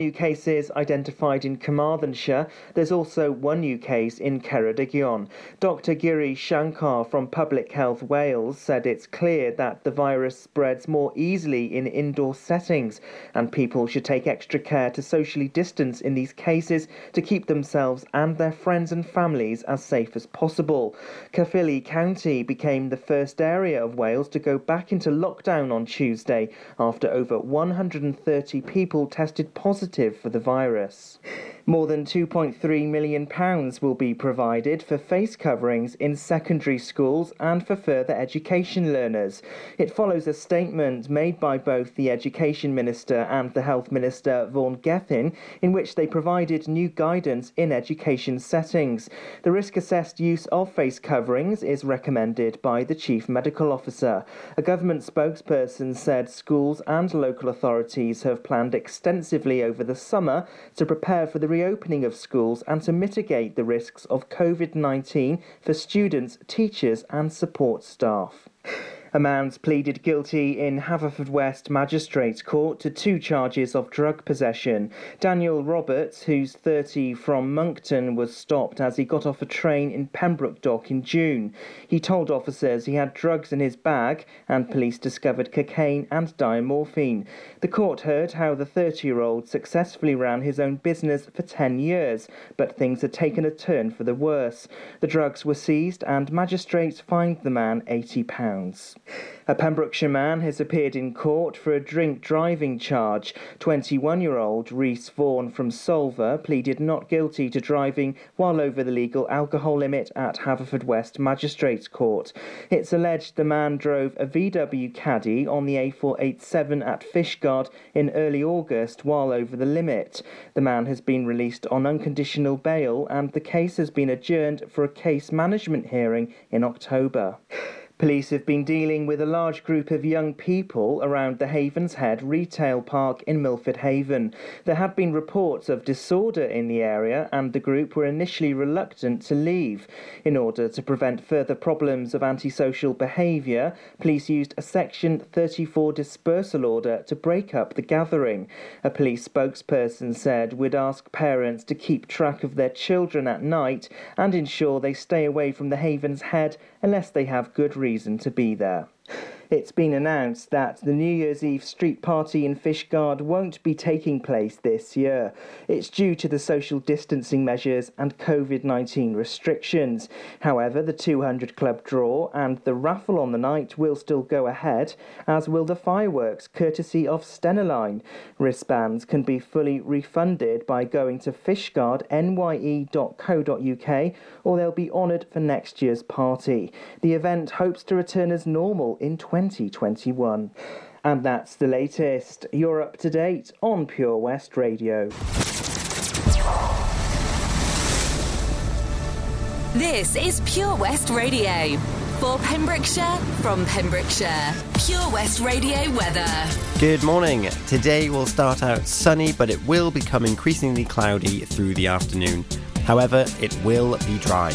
new cases identified in Carmarthenshire. There's also one new case in Ceredigion. Dr. Giri Shankar from Public Health Wales said it's clear that the virus spreads more easily in indoor settings and people should take extra care to socially distance in these cases to keep themselves and their friends and families as safe as possible. Caerphilly County became the first area of Wales to go back into lockdown on Tuesday after over 130 people tested positive positive for the virus. More than £2.3 million will be provided for face coverings in secondary schools and for further education learners. It follows a statement made by both the Education Minister and the Health Minister, Vaughan Gething, in which they provided new guidance in education settings. The risk assessed use of face coverings is recommended by the Chief Medical Officer. A government spokesperson said schools and local authorities have planned extensively over the summer to prepare for the reopening of schools and to mitigate the risks of COVID 19 for students, teachers, and support staff. A man's pleaded guilty in Haverfordwest Magistrates Court to two charges of drug possession. Daniel Roberts, who's 30 from Monkton, was stopped as he got off a train in Pembroke Dock in June. He told officers he had drugs in his bag and police discovered cocaine and diamorphine. The court heard how the 30 year old successfully ran his own business for 10 years, but things had taken a turn for the worse. The drugs were seized and magistrates fined the man £80. A Pembrokeshire man has appeared in court for a drink driving charge. 21 year old Rhys Vaughan from Solva pleaded not guilty to driving while over the legal alcohol limit at Haverfordwest Magistrates Court. It's alleged the man drove a VW Caddy on the A487 at Fishguard in early August while over the limit. The man has been released on unconditional bail and the case has been adjourned for a case management hearing in October. Police have been dealing with a large group of young people around the Havens Head retail park in Milford Haven. There had been reports of disorder in the area, and the group were initially reluctant to leave. In order to prevent further problems of antisocial behaviour, police used a Section 34 dispersal order to break up the gathering. A police spokesperson said, We'd ask parents to keep track of their children at night and ensure they stay away from the Havens Head unless they have good reason to be there. It's been announced that the New Year's Eve street party in Fishguard won't be taking place this year. It's due to the social distancing measures and COVID 19 restrictions. However, the 200 club draw and the raffle on the night will still go ahead, as will the fireworks, courtesy of Stena Line. Wristbands can be fully refunded by going to fishguardnye.co.uk or they'll be honoured for next year's party. The event hopes to return as normal in 2021. And that's the latest. You're up to date on Pure West Radio. This is Pure West Radio. For Pembrokeshire, from Pembrokeshire. Pure West Radio weather. Good morning. Today will start out sunny, but it will become increasingly cloudy through the afternoon. However, it will be dry.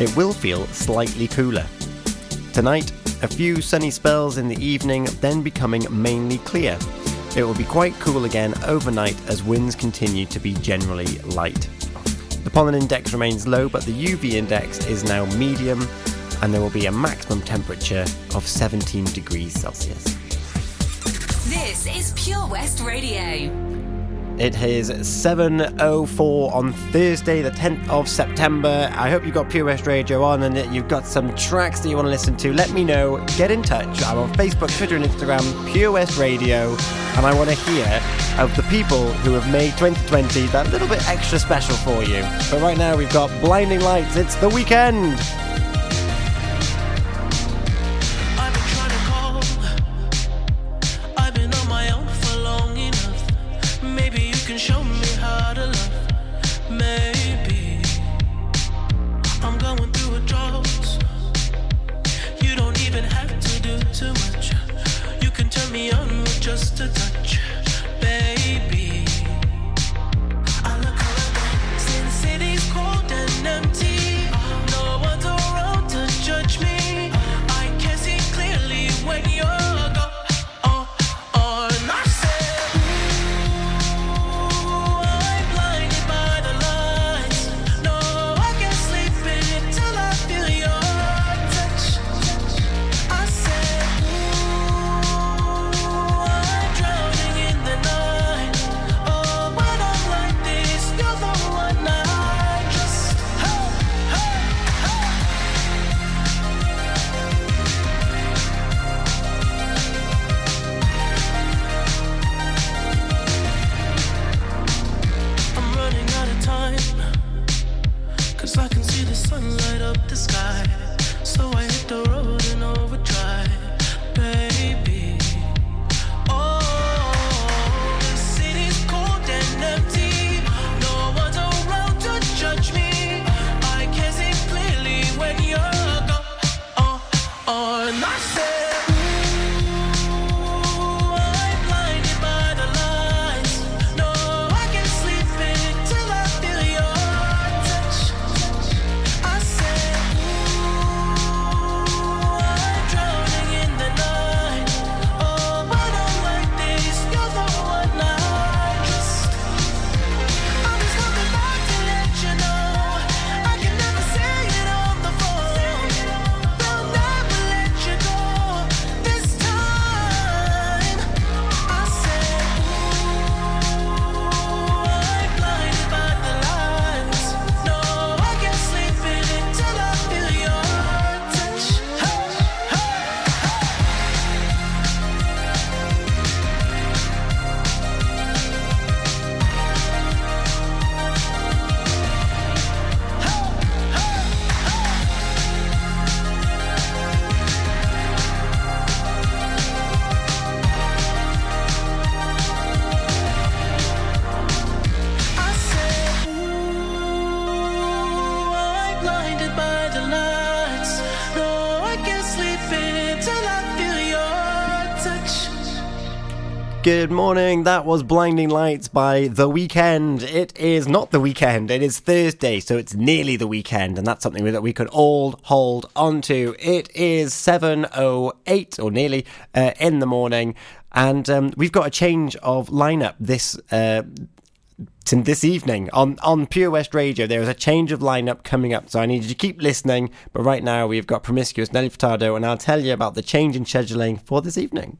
It will feel slightly cooler. Tonight, a few sunny spells in the evening, then becoming mainly clear. It will be quite cool again overnight as winds continue to be generally light. The pollen index remains low, but the UV index is now medium, and there will be a maximum temperature of 17 degrees Celsius. This is Pure West Radio. It is 7.04 on Thursday, the 10th of September. I hope you've got Pure West Radio on and that you've got some tracks that you want to listen to. Let me know. Get in touch. I'm on Facebook, Twitter, and Instagram, Pure West Radio. And I want to hear of the people who have made 2020 that little bit extra special for you. But right now, we've got Blinding Lights. It's the weekend. Good morning. That was Blinding Lights by The Weeknd. It is not the weekend. It is Thursday, so it's nearly the weekend, and that's something that we could all hold on to. It is 7.08, or nearly, uh, in the morning, and um, we've got a change of lineup this uh, this evening on, on Pure West Radio. There is a change of lineup coming up, so I need you to keep listening. But right now, we've got Promiscuous Nelly Furtado, and I'll tell you about the change in scheduling for this evening.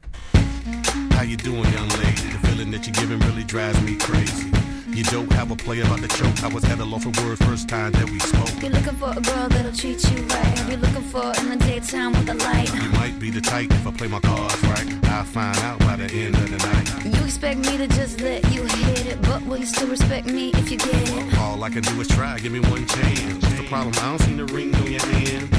How you doing, young lady? The feeling that you're giving really drives me crazy. You don't have a play about the choke. I was at a loss for words first time that we spoke. You're looking for a girl that'll treat you right. You're looking for in the daytime with the light. You might be the type if I play my cards right. I'll find out by the end of the night. You expect me to just let you hit it, but will you still respect me if you get it? All I can do is try. Give me one chance. What's the problem? I don't see the ring on your hand.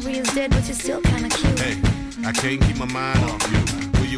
blue. Is dead, but you're still kinda cute. Hey, I can't keep my mind off you.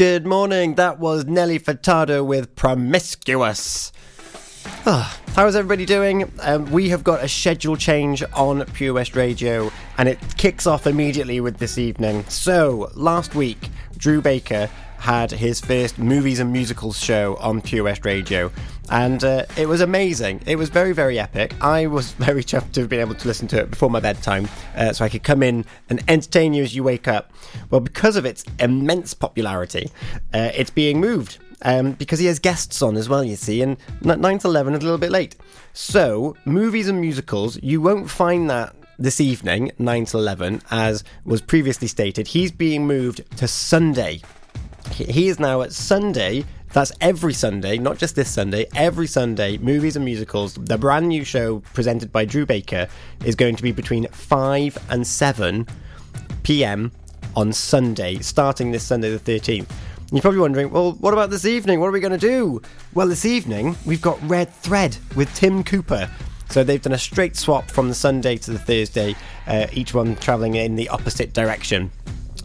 Good morning. That was Nelly Furtado with Promiscuous. Ah, how is everybody doing? Um, we have got a schedule change on Pure West Radio, and it kicks off immediately with this evening. So, last week, Drew Baker had his first movies and musicals show on Pure West Radio, and uh, it was amazing. It was very, very epic. I was very chuffed to have been able to listen to it before my bedtime, uh, so I could come in and entertain you as you wake up. Well, because of its immense popularity, uh, it's being moved um, because he has guests on as well, you see, and 9 to 11 is a little bit late. So, movies and musicals, you won't find that this evening, 9 to 11, as was previously stated. He's being moved to Sunday. He- is now at Sunday That's every Sunday, not just this Sunday, every Sunday, movies and musicals. The brand new show presented by Drew Baker is going to be between 5 and 7 p.m. on Sunday, starting this Sunday the 13th. You're probably wondering, well, what about this evening? What are we going to do? Well, this evening, we've got Red Thread with Tim Cooper. So they've done a straight swap from the Sunday to the Thursday, uh, each one travelling in the opposite direction.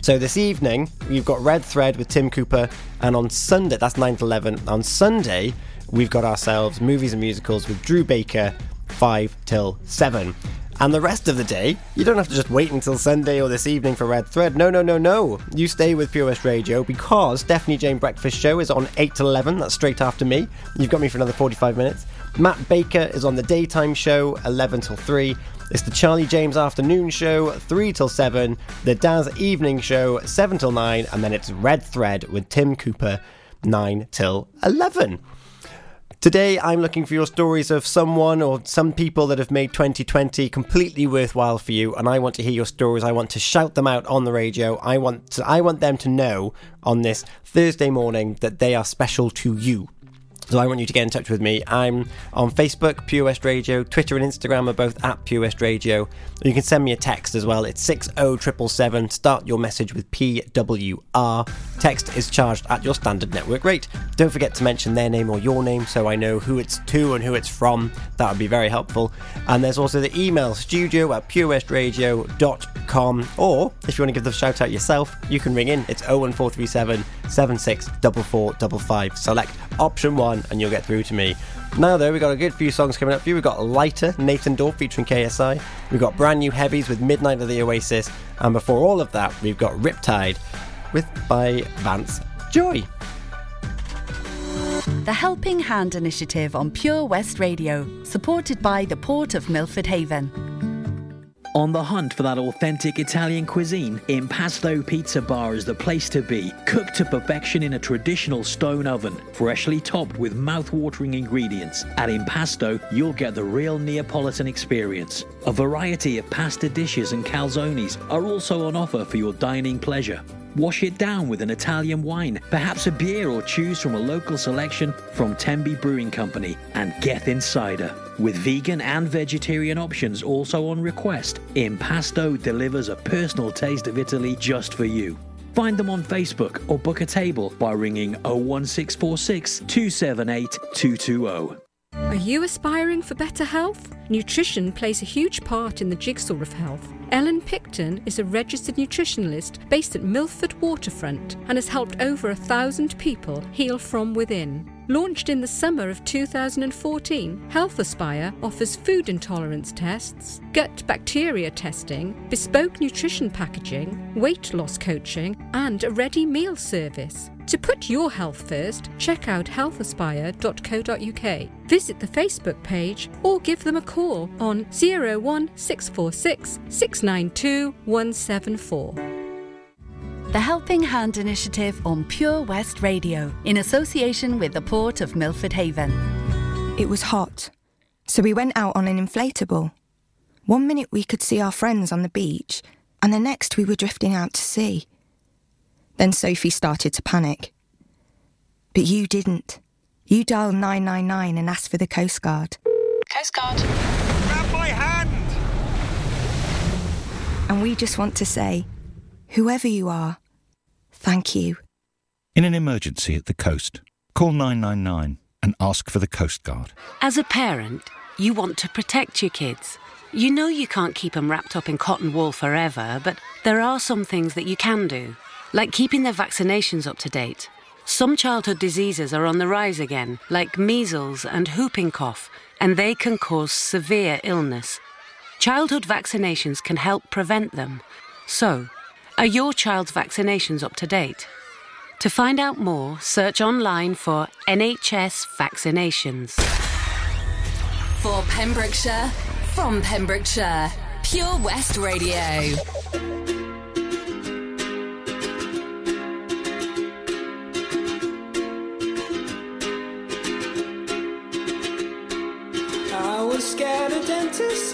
So this evening, we've got Red Thread with Tim Cooper, and on Sunday, that's 9 to 11, on Sunday, we've got ourselves movies and musicals with Drew Baker, 5 till 7. And the rest of the day, you don't have to just wait until Sunday or this evening for Red Thread. No, no, no, no. You stay with Pure West Radio because Stephanie Jane Breakfast Show is on 8 till 11. That's straight after me. You've got me for another 45 minutes. Matt Baker is on the daytime show, 11 till 3. It's the Charlie James afternoon show, 3 till 7. The Daz evening show, 7 till 9. And then it's Red Thread with Tim Cooper, 9 till 11. Today, I'm looking for your stories of someone or some people that have made 2020 completely worthwhile for you, and I want to hear your stories. I want to shout them out on the radio. I want to, I want them to know on this Thursday morning that they are special to you. So I want you to get in touch with me. I'm on Facebook, Pure West Radio. Twitter and Instagram are both at Pure West Radio. You can send me a text as well. It's 60777. Start your message with PWR. Text is charged at your standard network rate. Don't forget to mention their name or your name so I know who it's to and who it's from. That would be very helpful. And there's also the email studio at purewestradio.com. Or if you want to give the shout out yourself, you can ring in. It's 01437 764455. Select option one and you'll get through to me. Now, though, we've got a good few songs coming up for you. We've got Lighter, Nathan Dawe featuring KSI. We've got brand new heavies with Midnight of the Oasis. And before all of that, we've got Riptide with by Vance Joy. The Helping Hand Initiative on Pure West Radio, supported by the Port of Milford Haven. On the hunt for that authentic Italian cuisine, Impasto Pizza Bar is the place to be. Cooked to perfection in a traditional stone oven, freshly topped with mouth-watering ingredients. At Impasto, you'll get the real Neapolitan experience. A variety of pasta dishes and calzones are also on offer for your dining pleasure. Wash it down with an Italian wine, perhaps a beer, or choose from a local selection from Tenby Brewing Company and Geth Insider. With vegan and vegetarian options also on request, Impasto delivers a personal taste of Italy just for you. Find them on Facebook or book a table by ringing 01646 278 220. Are you aspiring for better health? Nutrition plays a huge part in the jigsaw of health. Ellen Picton is a registered nutritionalist based at Milford Waterfront and has helped over a thousand people heal from within. Launched in the summer of 2014, Health Aspire offers food intolerance tests, gut bacteria testing, bespoke nutrition packaging, weight loss coaching, and a ready meal service. To put your health first, check out healthaspire.co.uk. Visit the Facebook page or give them a call on 01646 692 174. The Helping Hand Initiative on Pure West Radio, in association with the Port of Milford Haven. It was hot, so we went out on an inflatable. One minute we could see our friends on the beach, and the next we were drifting out to sea. Then Sophie started to panic. But you didn't. You dialed 999 and asked for the Coast Guard. Coast Guard. Grab my hand! And we just want to say, whoever you are, thank you. In an emergency at the coast, call 999 and ask for the Coast Guard. As a parent, you want to protect your kids. You know you can't keep them wrapped up in cotton wool forever, but there are some things that you can do, like keeping their vaccinations up to date. Some childhood diseases are on the rise again, like measles and whooping cough, and they can cause severe illness. Childhood vaccinations can help prevent them. So, are your child's vaccinations up to date? To find out more, search online for NHS vaccinations. For Pembrokeshire, from Pembrokeshire, Pure West Radio. I was scared of dentists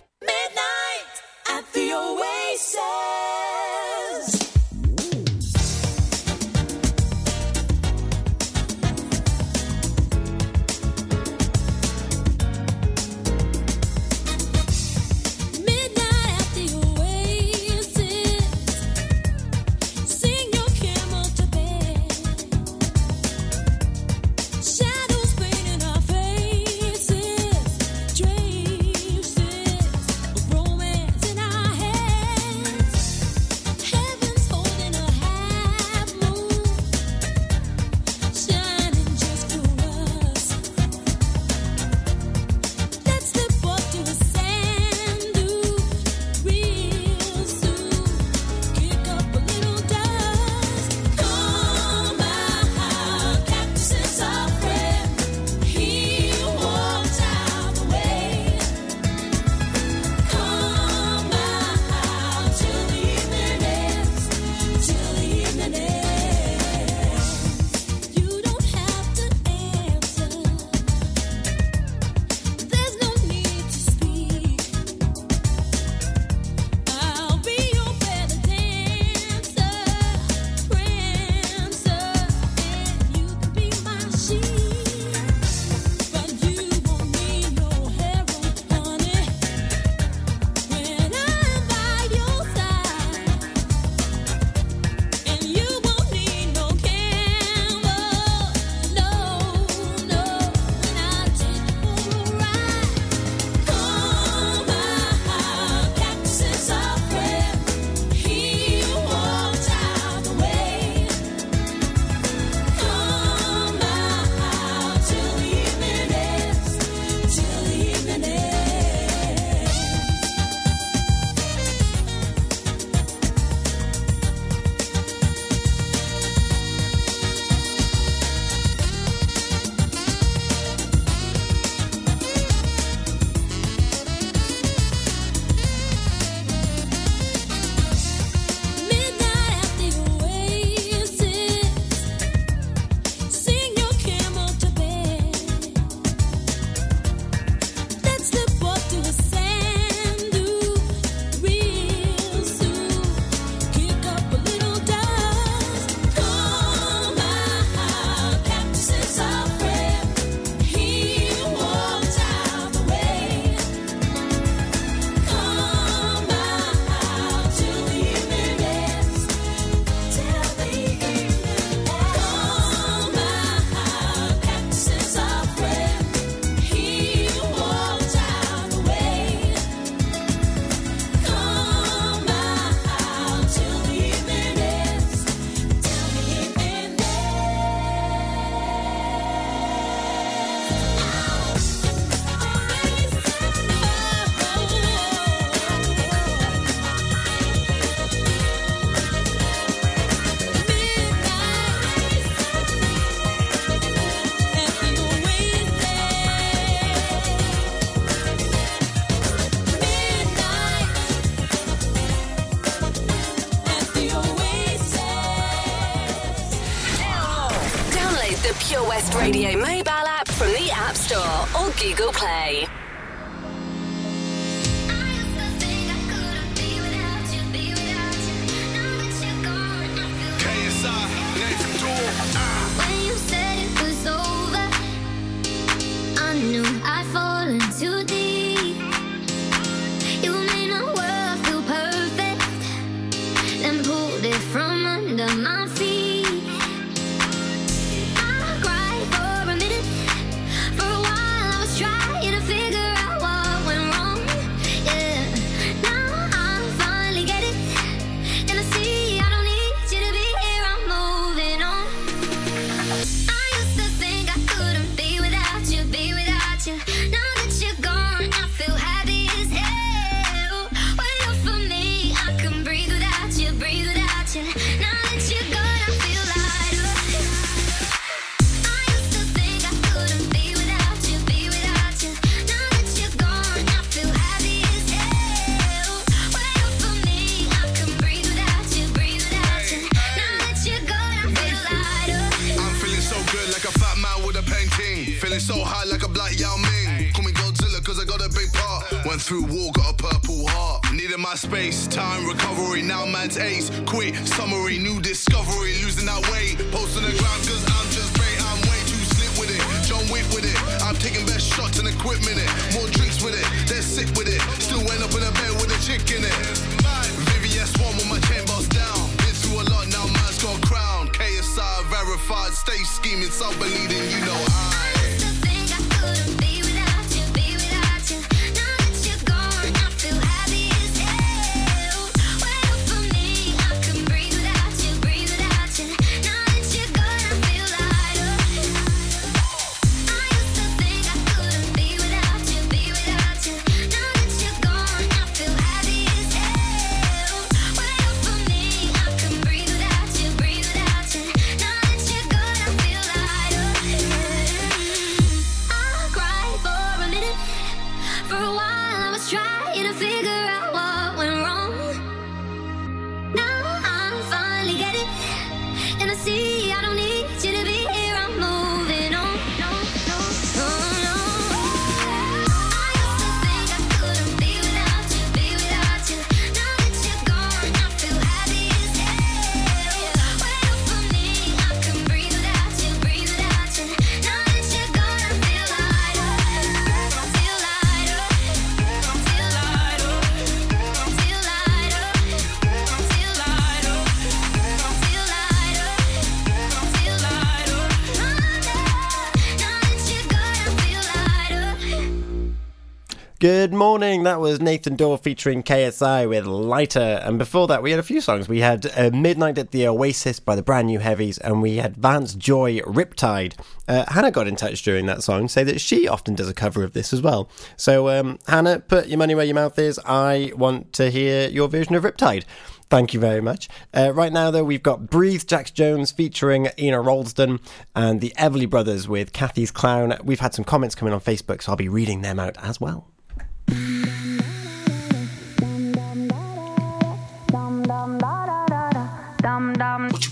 That was Nathan Dawe featuring KSI with Lighter. And before that, we had a few songs. We had uh, Midnight at the Oasis by the Brand New Heavies, and we had Vance Joy Riptide. Uh, Hannah got in touch during that song, say that she often does a cover of this as well. So, um, Hannah, put your money where your mouth is. I want to hear your version of Riptide. Thank you very much. Uh, right now, though, we've got Breathe Jax Jones featuring Ina Wroldsen and the Everly Brothers with Cathy's Clown. We've had some comments coming on Facebook, so I'll be reading them out as well.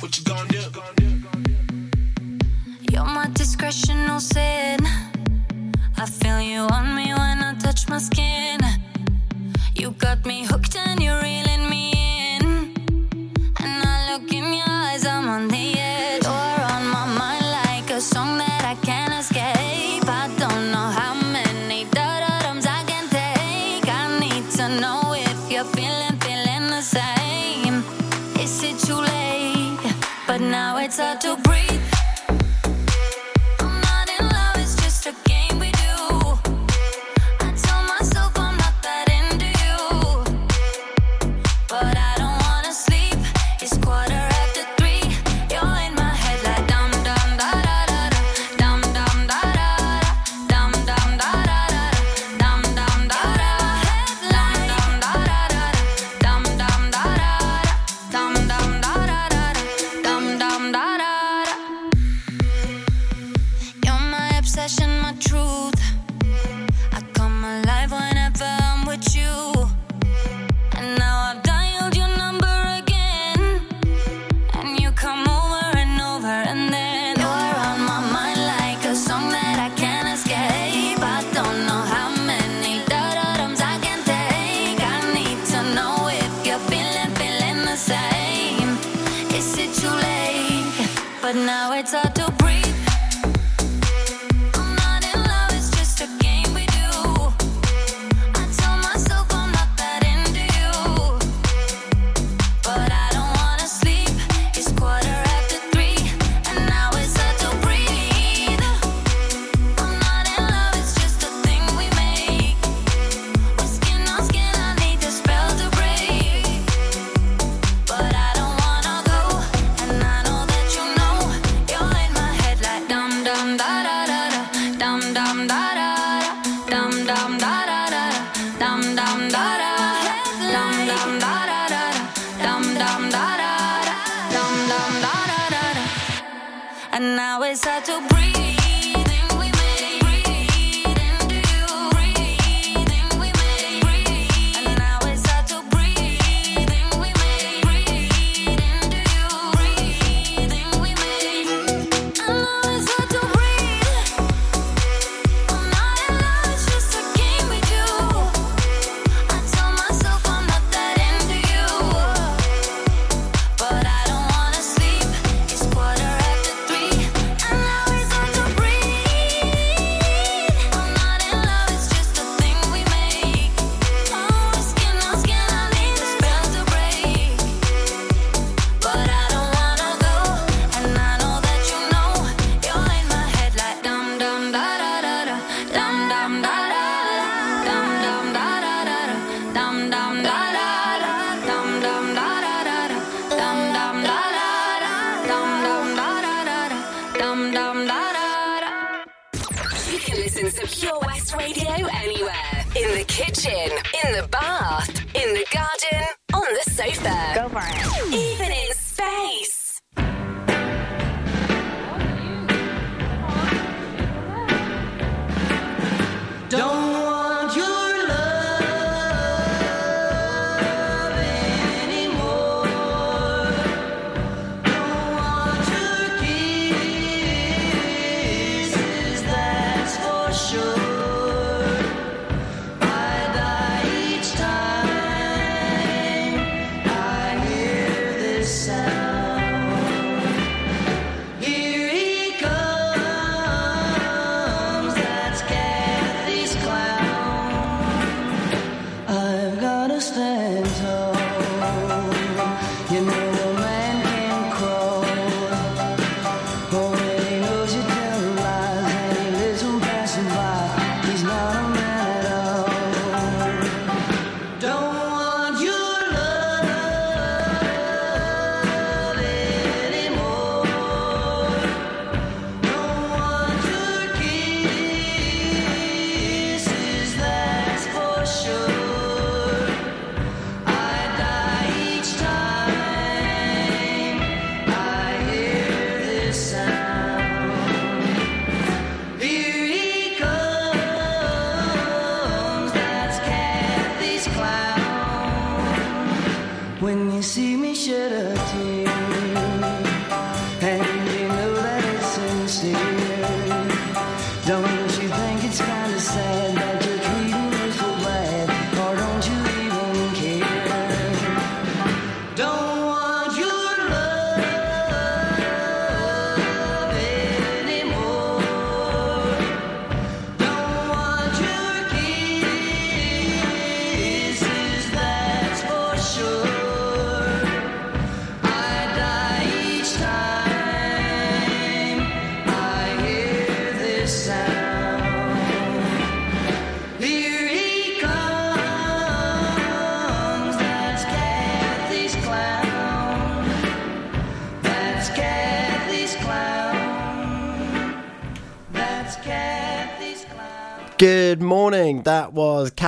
what you gonna do? You're my discretional sin. I feel you on me when I touch my skin. You got me hooked and you really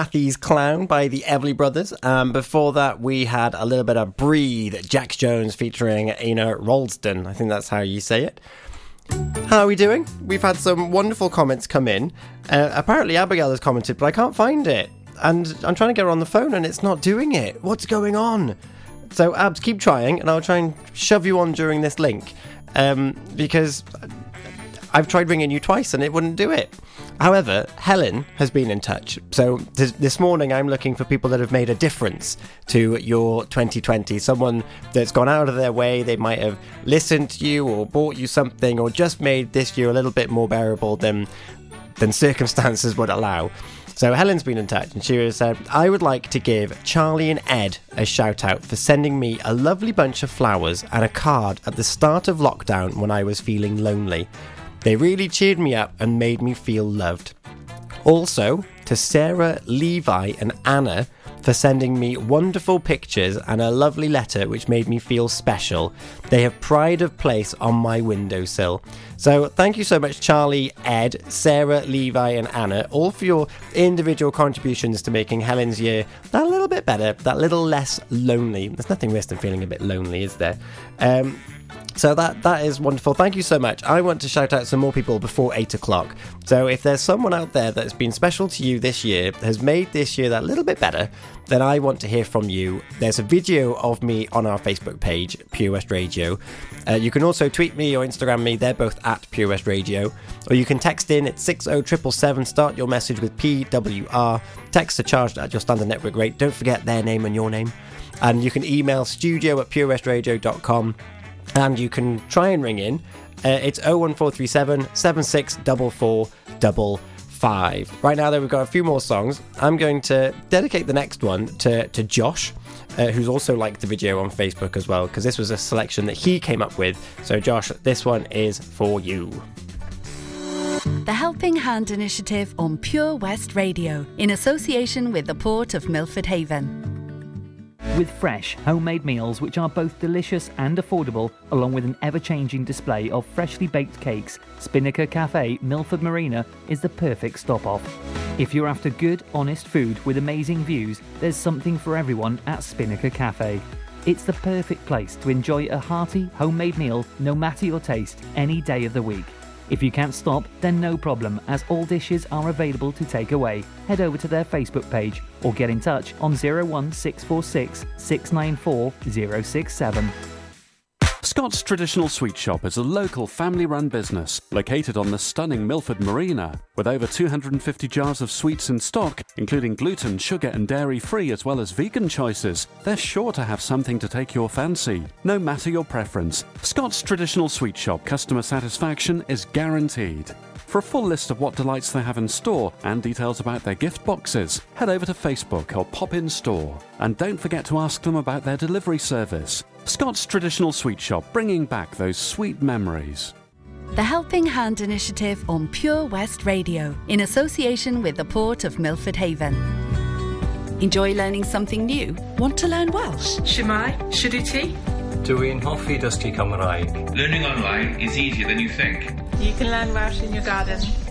Cathy's Clown by the Everly Brothers. Um, before that, we had a little bit of Breathe, Jax Jones featuring Ina Wroldsen. I think that's how you say it. How are we doing? We've had some wonderful comments come in. Uh, apparently, Abigail has commented, but I can't find it. And I'm trying to get her on the phone and it's not doing it. What's going on? So, Abs, keep trying, and I'll try and shove you on during this link. Um, because I've tried ringing you twice and it wouldn't do it. However, Helen has been in touch. So th- this morning I'm looking for people that have made a difference to your 2020. Someone that's gone out of their way. They might have listened to you or bought you something or just made this year a little bit more bearable than than circumstances would allow. So Helen's been in touch and she has said, I would like to give Charlie and Ed a shout out for sending me a lovely bunch of flowers and a card at the start of lockdown when I was feeling lonely. They really cheered me up and made me feel loved. Also, to Sarah, Levi, and Anna for sending me wonderful pictures and a lovely letter which made me feel special. They have pride of place on my windowsill. So, thank you so much, Charlie, Ed, Sarah, Levi, and Anna, all for your individual contributions to making Helen's year that little bit better, that little less lonely. There's nothing worse than feeling a bit lonely, is there? Um, so that that is wonderful. Thank you so much. I want to shout out some more people before eight o'clock. So if there's someone out there that's been special to you this year, has made this year that little bit better, then I want to hear from you. There's a video of me on our Facebook page, Pure West Radio. Uh, you can also tweet me or Instagram me. They're both at Pure West Radio. Or you can text in at 60777. Start your message with PWR. Texts are charged at your standard network rate. Don't forget their name and your name. And you can email studio at purewestradio.com and you can try and ring in. Uh, it's 01437 764455. Right now, though, we've got a few more songs. I'm going to dedicate the next one to, to Josh, uh, who's also liked the video on Facebook as well, because this was a selection that he came up with. So, Josh, this one is for you. The Helping Hand Initiative on Pure West Radio, in association with the Port of Milford Haven. With fresh, homemade meals which are both delicious and affordable, along with an ever changing display of freshly baked cakes, Spinnaker Cafe, Milford Marina is the perfect stop off. If you're after good, honest food with amazing views, there's something for everyone at Spinnaker Cafe. It's the perfect place to enjoy a hearty, homemade meal, no matter your taste, any day of the week. If you can't stop, then no problem, as all dishes are available to take away. Head over to their Facebook page or get in touch on 01646 694 067. Scott's Traditional Sweet Shop is a local family run business located on the stunning Milford Marina. With over 250 jars of sweets in stock, including gluten, sugar, and dairy free, as well as vegan choices, they're sure to have something to take your fancy, no matter your preference. Scott's Traditional Sweet Shop customer satisfaction is guaranteed. For a full list of what delights they have in store and details about their gift boxes, head over to Facebook or pop in store. And don't forget to ask them about their delivery service. Scott's Traditional Sweet Shop, bringing back those sweet memories. The Helping Hand Initiative on Pure West Radio, in association with the Port of Milford Haven. Enjoy learning something new? Want to learn Welsh? Shwmae, Shuduti. Dwi'n hoffi dysgu Cymraeg. Learning online is easier than you think. You can learn Welsh in your garden.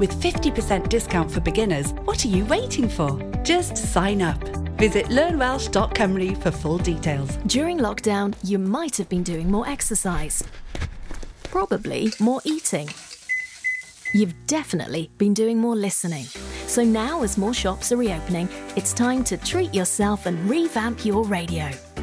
With 50% discount for beginners, what are you waiting for? Just sign up. Visit learnwelsh.cymru for full details. During lockdown, you might have been doing more exercise. Probably more eating. You've definitely been doing more listening. So now, as more shops are reopening, it's time to treat yourself and revamp your radio.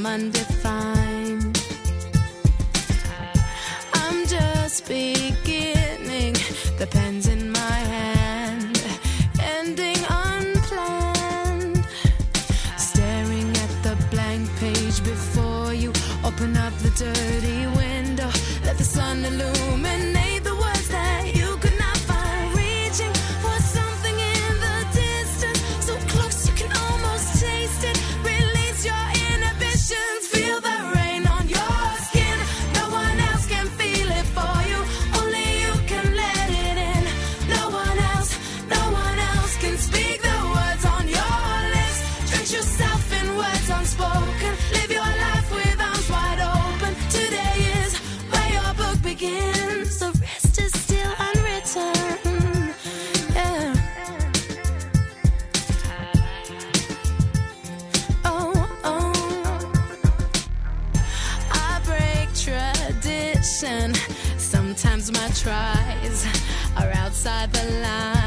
I'm undefined. I'm just beginning. The pens in outside the line.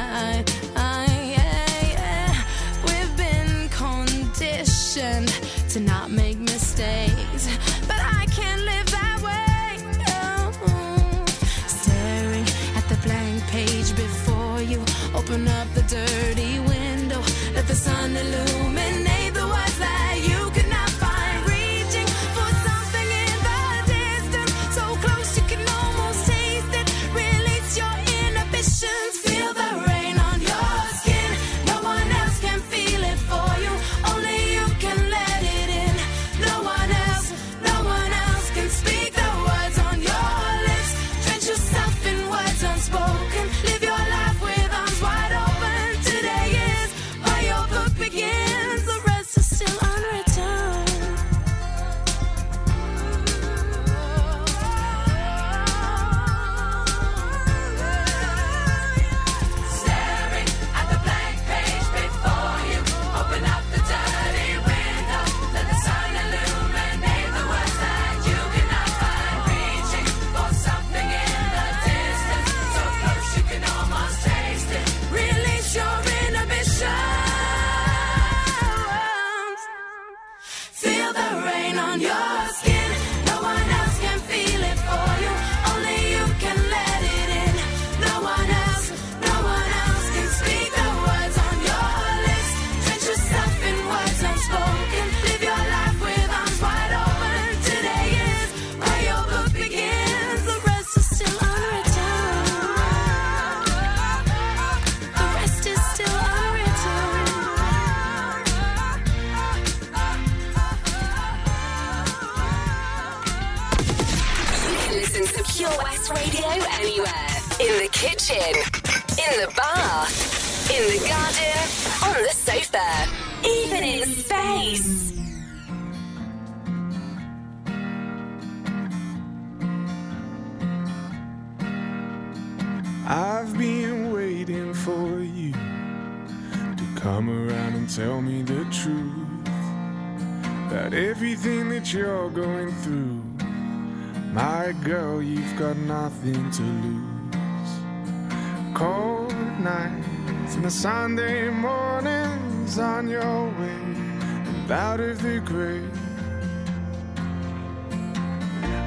the Sunday mornings on your way out of the grave.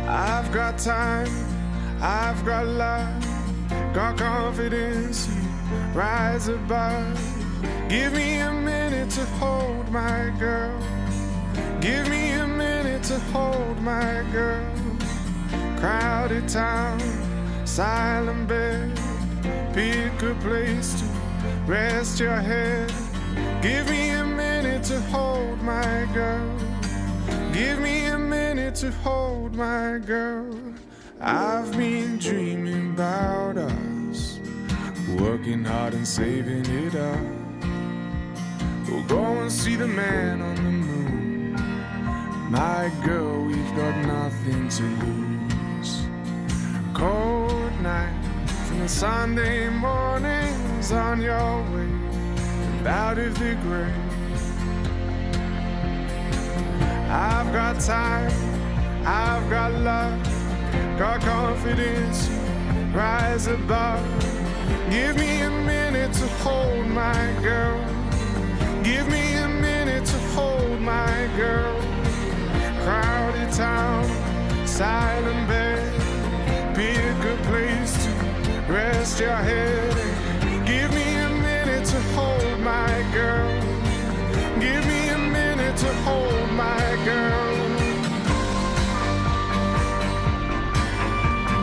I've got time, I've got love, got confidence, rise above. Give me a minute to hold my girl. Give me a minute to hold my girl. Crowded town, silent bed, pick a place to Rest your head. Give me a minute to hold my girl. Give me a minute to hold my girl. I've been dreaming about us, working hard and saving it up. We'll go and see the man on the moon. My girl, we've got nothing to lose. Cold night and a Sunday morning on your way and out of the grave. I've got time, I've got love, got confidence, rise above. Give me a minute to hold my girl. Give me a minute to hold my girl. Crowded town, silent bed, be a good place to rest your head. Give me a minute to hold my girl. Give me a minute to hold my girl.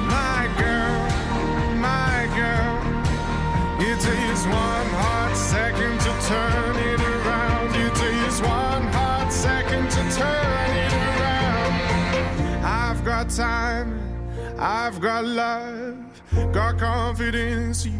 My girl, my girl. It takes one hot second to turn it around. It takes one hot second to turn it around. I've got time, I've got love, got confidence. You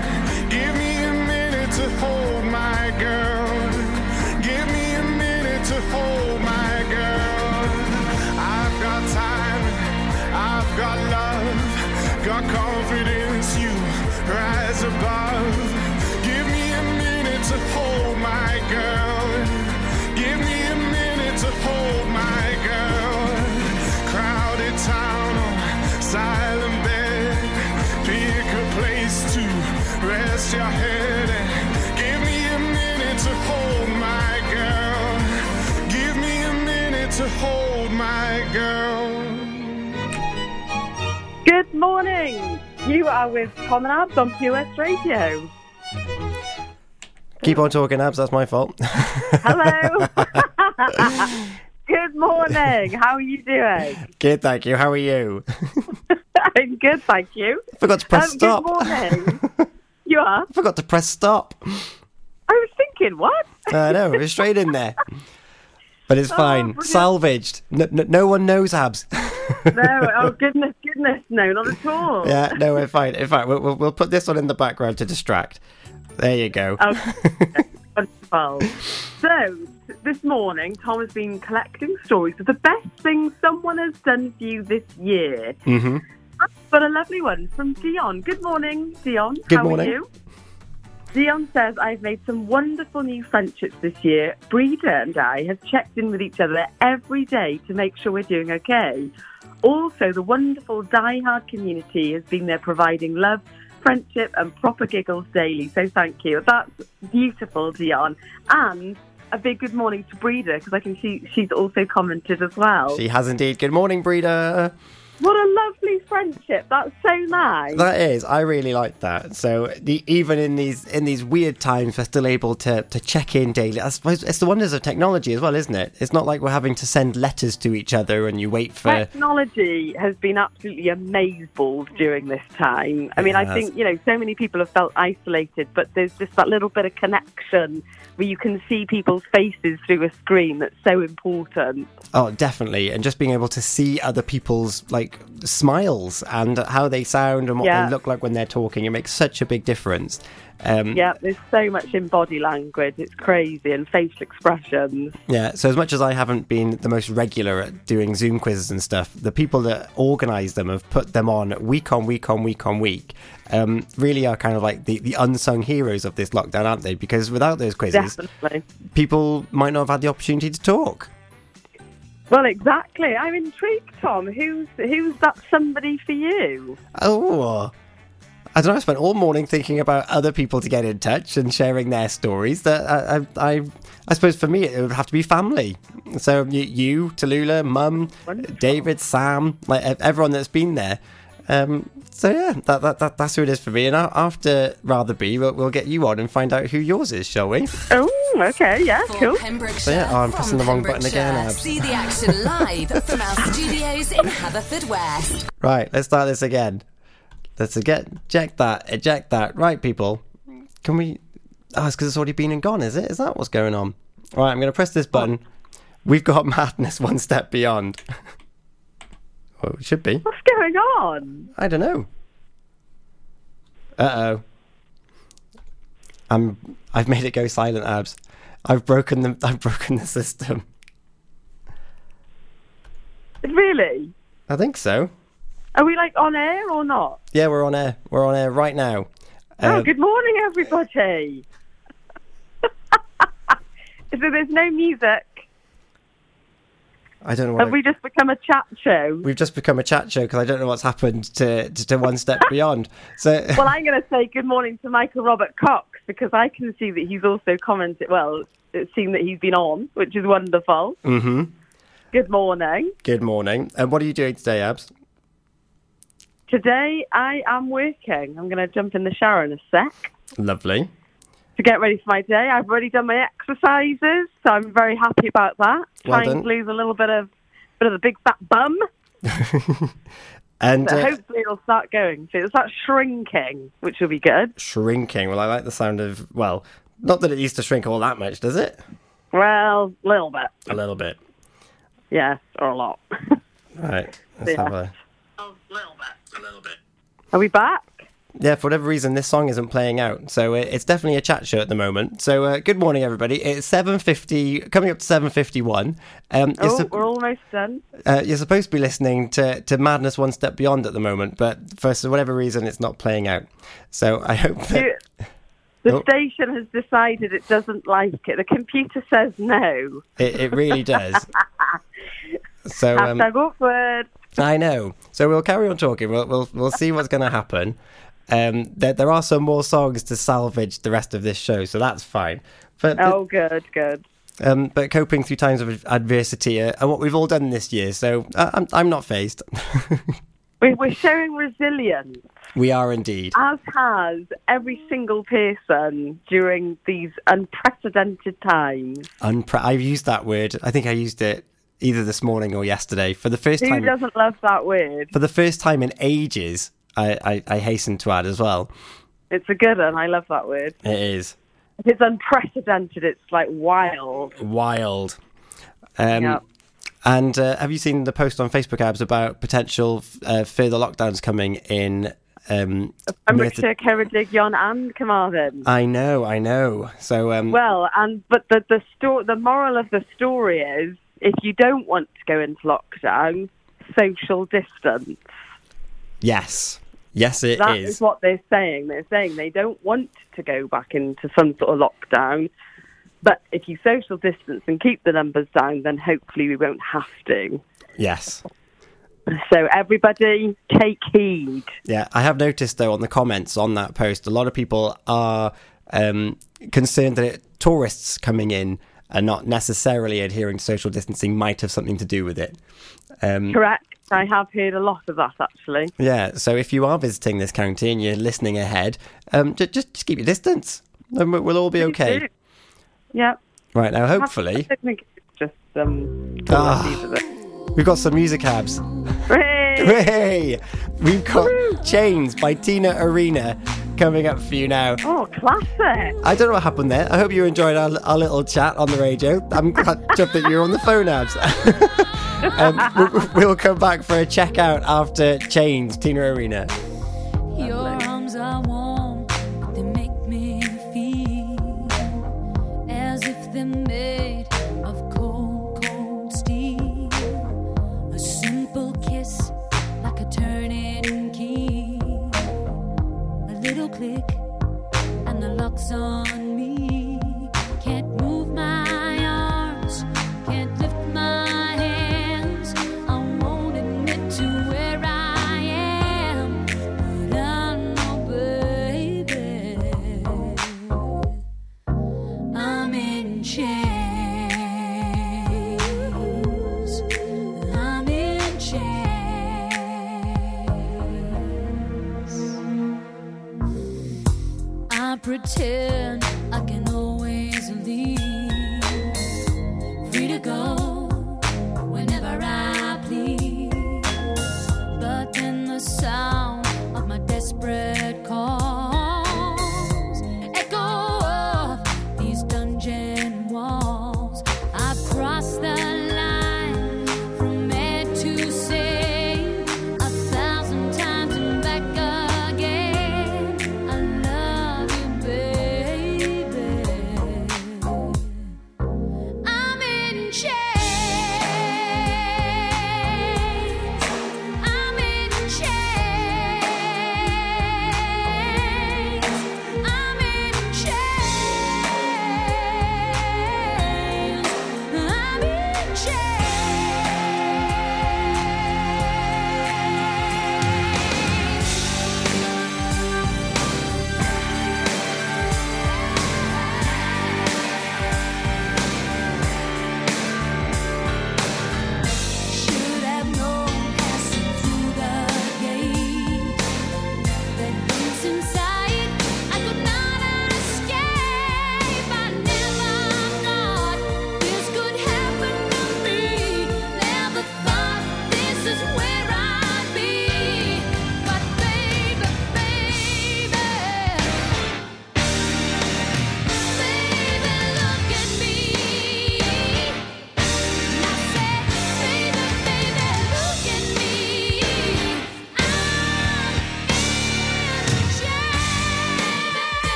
Morning. You are with Tom and Abs on POS Radio. Keep on talking, Abs. That's my fault. Hello. good morning. How are you doing? Good, thank you. How are you? I'm good, thank you. I Forgot to press Um, stop. Good morning. you are? I Forgot to press stop. I was thinking, what? I know, was straight in there. But it's Oh, fine. brilliant. Salvaged. No, no, no one knows Abs. No, oh goodness, goodness, no, not at all. yeah, no, we're fine. In fact, we'll, we'll, we'll put this one in the background to distract. There you go. Okay, wonderful. So, this morning, Tom has been collecting stories of the best things someone has done for you this year. Mm-hmm. I've got a lovely one from Dion. Good morning, Dion. Good How morning. are you? Dion says, I've made some wonderful new friendships this year. Breeder and I have checked in with each other every day to make sure we're doing okay. Also, the wonderful Die Hard community has been there providing love, friendship, and proper giggles daily. So thank you. That's beautiful, Dion. And a big good morning to Breeder because I can see she's also commented as well. She has indeed. Good morning, breeder. What a lovely friendship. That's so nice. That is, I really like that. So the, even in these in these weird times, we're still able to, to check in daily. I suppose it's the wonders of technology as well, isn't it? It's not like we're having to send letters to each other and you wait for. Technology has been absolutely amazeballs during this time. I mean, It I think, you know, so many people have felt isolated, but there's just that little bit of connection where you can see people's faces through a screen that's so important. Oh, definitely, and just being able to see other people's like smiles and how they sound and what Yeah. they look like when they're talking, it makes such a big difference. Um, Yeah, there's so much in body language. It's crazy, and facial expressions. Yeah, so as much as I haven't been the most regular at doing Zoom quizzes and stuff, the people that organise them have put them on week on week on week on week. Um, really are kind of like the, the unsung heroes of this lockdown, aren't they? Because without those quizzes, Definitely. people might not have had the opportunity to talk. Well, exactly. I'm intrigued, Tom. Who's who's that somebody for you? Oh, I don't know. I spent all morning thinking about other people to get in touch and sharing their stories. That I, I, I, I suppose for me it would have to be family. So you, you Tallulah, Mum, David, Sam, like everyone that's been there. Um, so yeah, that, that, that that's who it is for me. And after rather be, we'll, we'll get you on and find out who yours is, shall we? Oh, okay, yeah, cool. So yeah, oh, I'm pressing the wrong button again. Abs. See the action live from our studios in Haverfordwest. Right, let's start this again. Let's eject, eject that, eject that. Right, people, can we? Oh, it's because it's already been and gone, is it? Is that what's going on? All right, I'm going to press this button. We've got madness one step beyond. well, it should be. What's going on? I don't know. Uh oh. I'm. I've made it go silent, abs. I've broken the. I've broken the system. Really? I think so. Are we like on air or not? Yeah, we're on air. We're on air right now. oh, Uh, good morning, everybody. so there's no music. I don't know. What Have I- we just become a chat show? We've just become a chat show because I don't know what's happened to to, to one step beyond. So well, I'm going to say good morning to Michael Robert Cox because I can see that he's also commented. Well, it's seen that he's been on, which is wonderful. hmm Good morning. Good morning. And what are you doing today, Abs? Today I am working. I'm going to jump in the shower in a sec Lovely. To get ready for my day. I've already done my exercises, so I'm very happy about that. Well Trying done. to lose a little bit of bit of the big fat bum. And So uh, hopefully it'll start going. So it'll start shrinking, which will be good. shrinking. Well, I like the sound of well, not that it used to shrink all that much, does it? Well, a little bit. A little bit. Yes, or a lot. Right. Let's Yeah. have a. Little bit. A little bit. Are we back? Yeah, for whatever reason, this song isn't playing out, so uh, it's definitely a chat show at the moment. So, uh, good morning, everybody. It's seven fifty, coming up to seven fifty-one. Um, Oh, sup- we're almost done. uh, you're supposed to be listening to, to Madness One Step Beyond at the moment, but for whatever reason, it's not playing out. So, I hope that. The Oh. station has decided it doesn't like it. The computer says no. It, it really does. So um, awkward. I know. So we'll carry on talking. We'll we'll, we'll see what's going to happen. Um, there there are some more songs to salvage the rest of this show, so that's fine. But Oh, good, good. um, but coping through times of adversity uh, and what we've all done this year. So uh, I'm I'm not fazed. We- We're showing resilience, we are indeed. as has every single person during these unprecedented times. Unpre- I've used that word. I think I used it either this morning or yesterday for the first Who time. doesn't love that word? For the first time in ages, I, I, I hasten to add as well. It's a good one. I love that word. It is If it's unprecedented, it's like wild. wild. Um, Yeah. And uh, have you seen the post on Facebook abs about potential uh, further lockdowns coming in? Um, Pembrokeshire, and Carmarthen. I know, I know. So um, Well, and but the the sto- the moral of the story is if you don't want to go into lockdown, social distance. yes, yes, it is. That is what they're saying. They're saying they don't want to go back into some sort of lockdown. But if you social distance and keep the numbers down, then hopefully we won't have to. Yes. So everybody, take heed. Yeah, I have noticed though on the comments on that post, a lot of people are um, concerned that it, tourists coming in and not necessarily adhering to social distancing might have something to do with it. Um, Correct. I have heard a lot of that actually. Yeah, so if you are visiting this county and you're listening ahead, um, just, just just keep your distance, and we- we'll all be okay. Yep. Right now, hopefully, I think it's just um. Ah. we've got some music abs. Hooray! Hey, we've got Chains by Tina Arena coming up for you now. Oh, classic. I don't know what happened there. I hope you enjoyed our, our little chat on the radio. I'm glad that you're on the phone, abs. um, we'll, come back for a checkout after Chains, Tina Arena. Pretend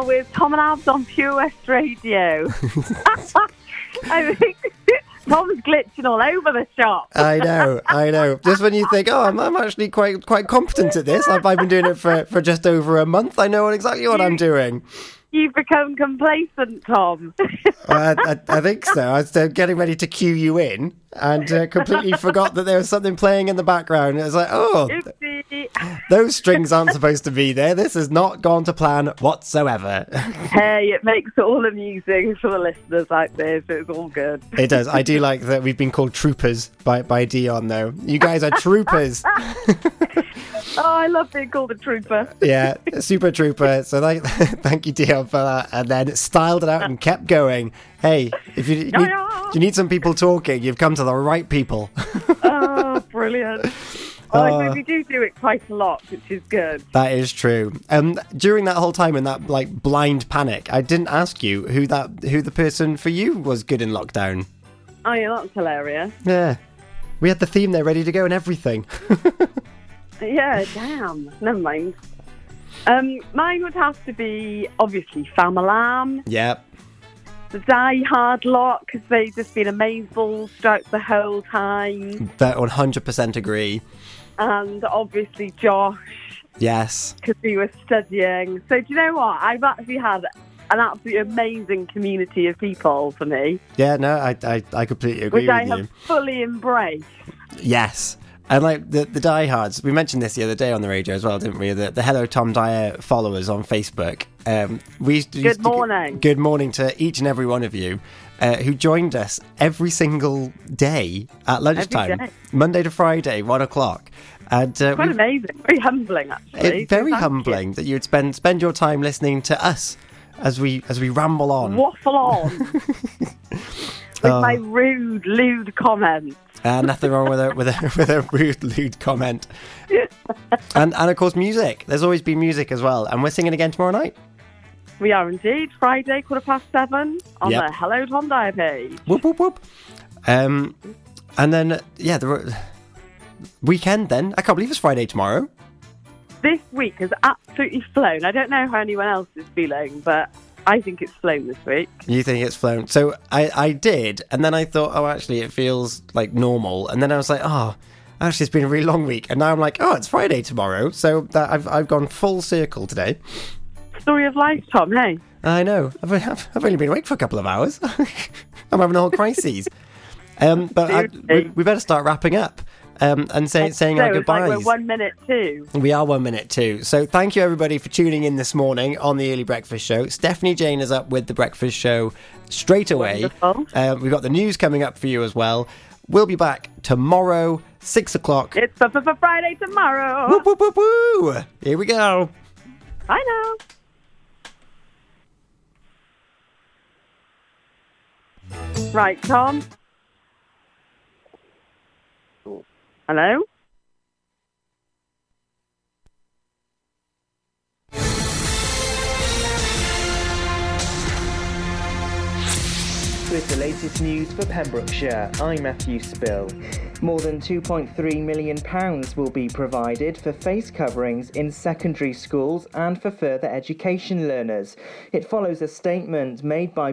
are with Tom and Abs on Pure West Radio. I think Tom's glitching all over the shop. I know, I know. Just when you think, oh, I'm, I'm actually quite quite competent at this. I've, I've been doing it for, for just over a month. I know exactly what I'm doing. You've become complacent, Tom. I, I, I think so. I was uh, getting ready to cue you in and uh, completely forgot that there was something playing in the background. It was like, oh, those strings aren't supposed to be there. This has not gone to plan whatsoever. hey, it makes it all amusing for the listeners out there, so it's all good. It does. I do like that we've been called troopers by, by Dion, though. You guys are troopers. Oh, I love being called a trooper. yeah, super trooper. So thank, thank you, Dion, for that. And then styled it out and kept going. Hey, if you need, you need some people talking, you've come to the right people. oh, brilliant. Oh, Uh, we do do it quite a lot, which is good. That is true. Um, during that whole time in that like blind panic, I didn't ask you who that who the person for you was good in lockdown. Oh, yeah, that's hilarious. Yeah, we had the theme there ready to go and everything. Yeah, damn. Never mind. Um, mine would have to be obviously Famalam, yep. The Die Hard lot, because they've just been amazing throughout the whole time, That 100% agree. and obviously Josh, Yes. because we were studying. So do you know what? I've actually had an absolutely amazing community of people for me, Yeah. No, I I, I completely agree which I you. have fully embraced. Yes. And like the the diehards, we mentioned this the other day on the radio as well, didn't we? The, the Hello Tom Dyer followers on Facebook. Um, we used Good to- morning. good morning to each and every one of you uh, who joined us every single day at lunchtime, day. Monday to Friday, one o'clock. And uh, Quite amazing, very humbling actually. it, very thank humbling that you would spend spend your time listening to us as we as we ramble on. Waffle on with Oh. my rude, lewd comments. Uh, nothing wrong with a with a with a rude, lewd comment. and and of course music. There's always been music as well, and we're singing again tomorrow night. We are indeed. Friday, quarter past seven on Yep. the Hello Tom Dyer page. Whoop whoop whoop. Um, and then yeah, the weekend. Then I can't believe it's Friday tomorrow. This week has absolutely flown. I don't know how anyone else is feeling, but I think it's flown this week. You think it's flown? So I, I did, and then I thought, oh, actually, it feels like normal. And then I was like, oh, actually, it's been a really long week. And now I'm like, oh, it's Friday tomorrow. So that I've I've gone full circle today. Story of life, Tom. Hey. I know. I've, I've, only been awake for a couple of hours. I'm having a whole crisis. Um, but I, we, we better start wrapping up um, and say, saying so our goodbyes. like we're one minute too. We are one minute too. So thank you everybody for tuning in this morning on the Early Breakfast Show. Stephanie Jane is up with the Breakfast Show straight away. Uh, we've got the news coming up for you as well. We'll be back tomorrow, six o'clock. It's for, for, for Friday tomorrow. Whoop, whoop, whoop, woo. Here we go. Bye now. Right, Tom. Hello? With the latest news for Pembrokeshire, I'm Matthew Spill. More than £2.3 million will be provided for face coverings in secondary schools and for further education learners. It follows a statement made by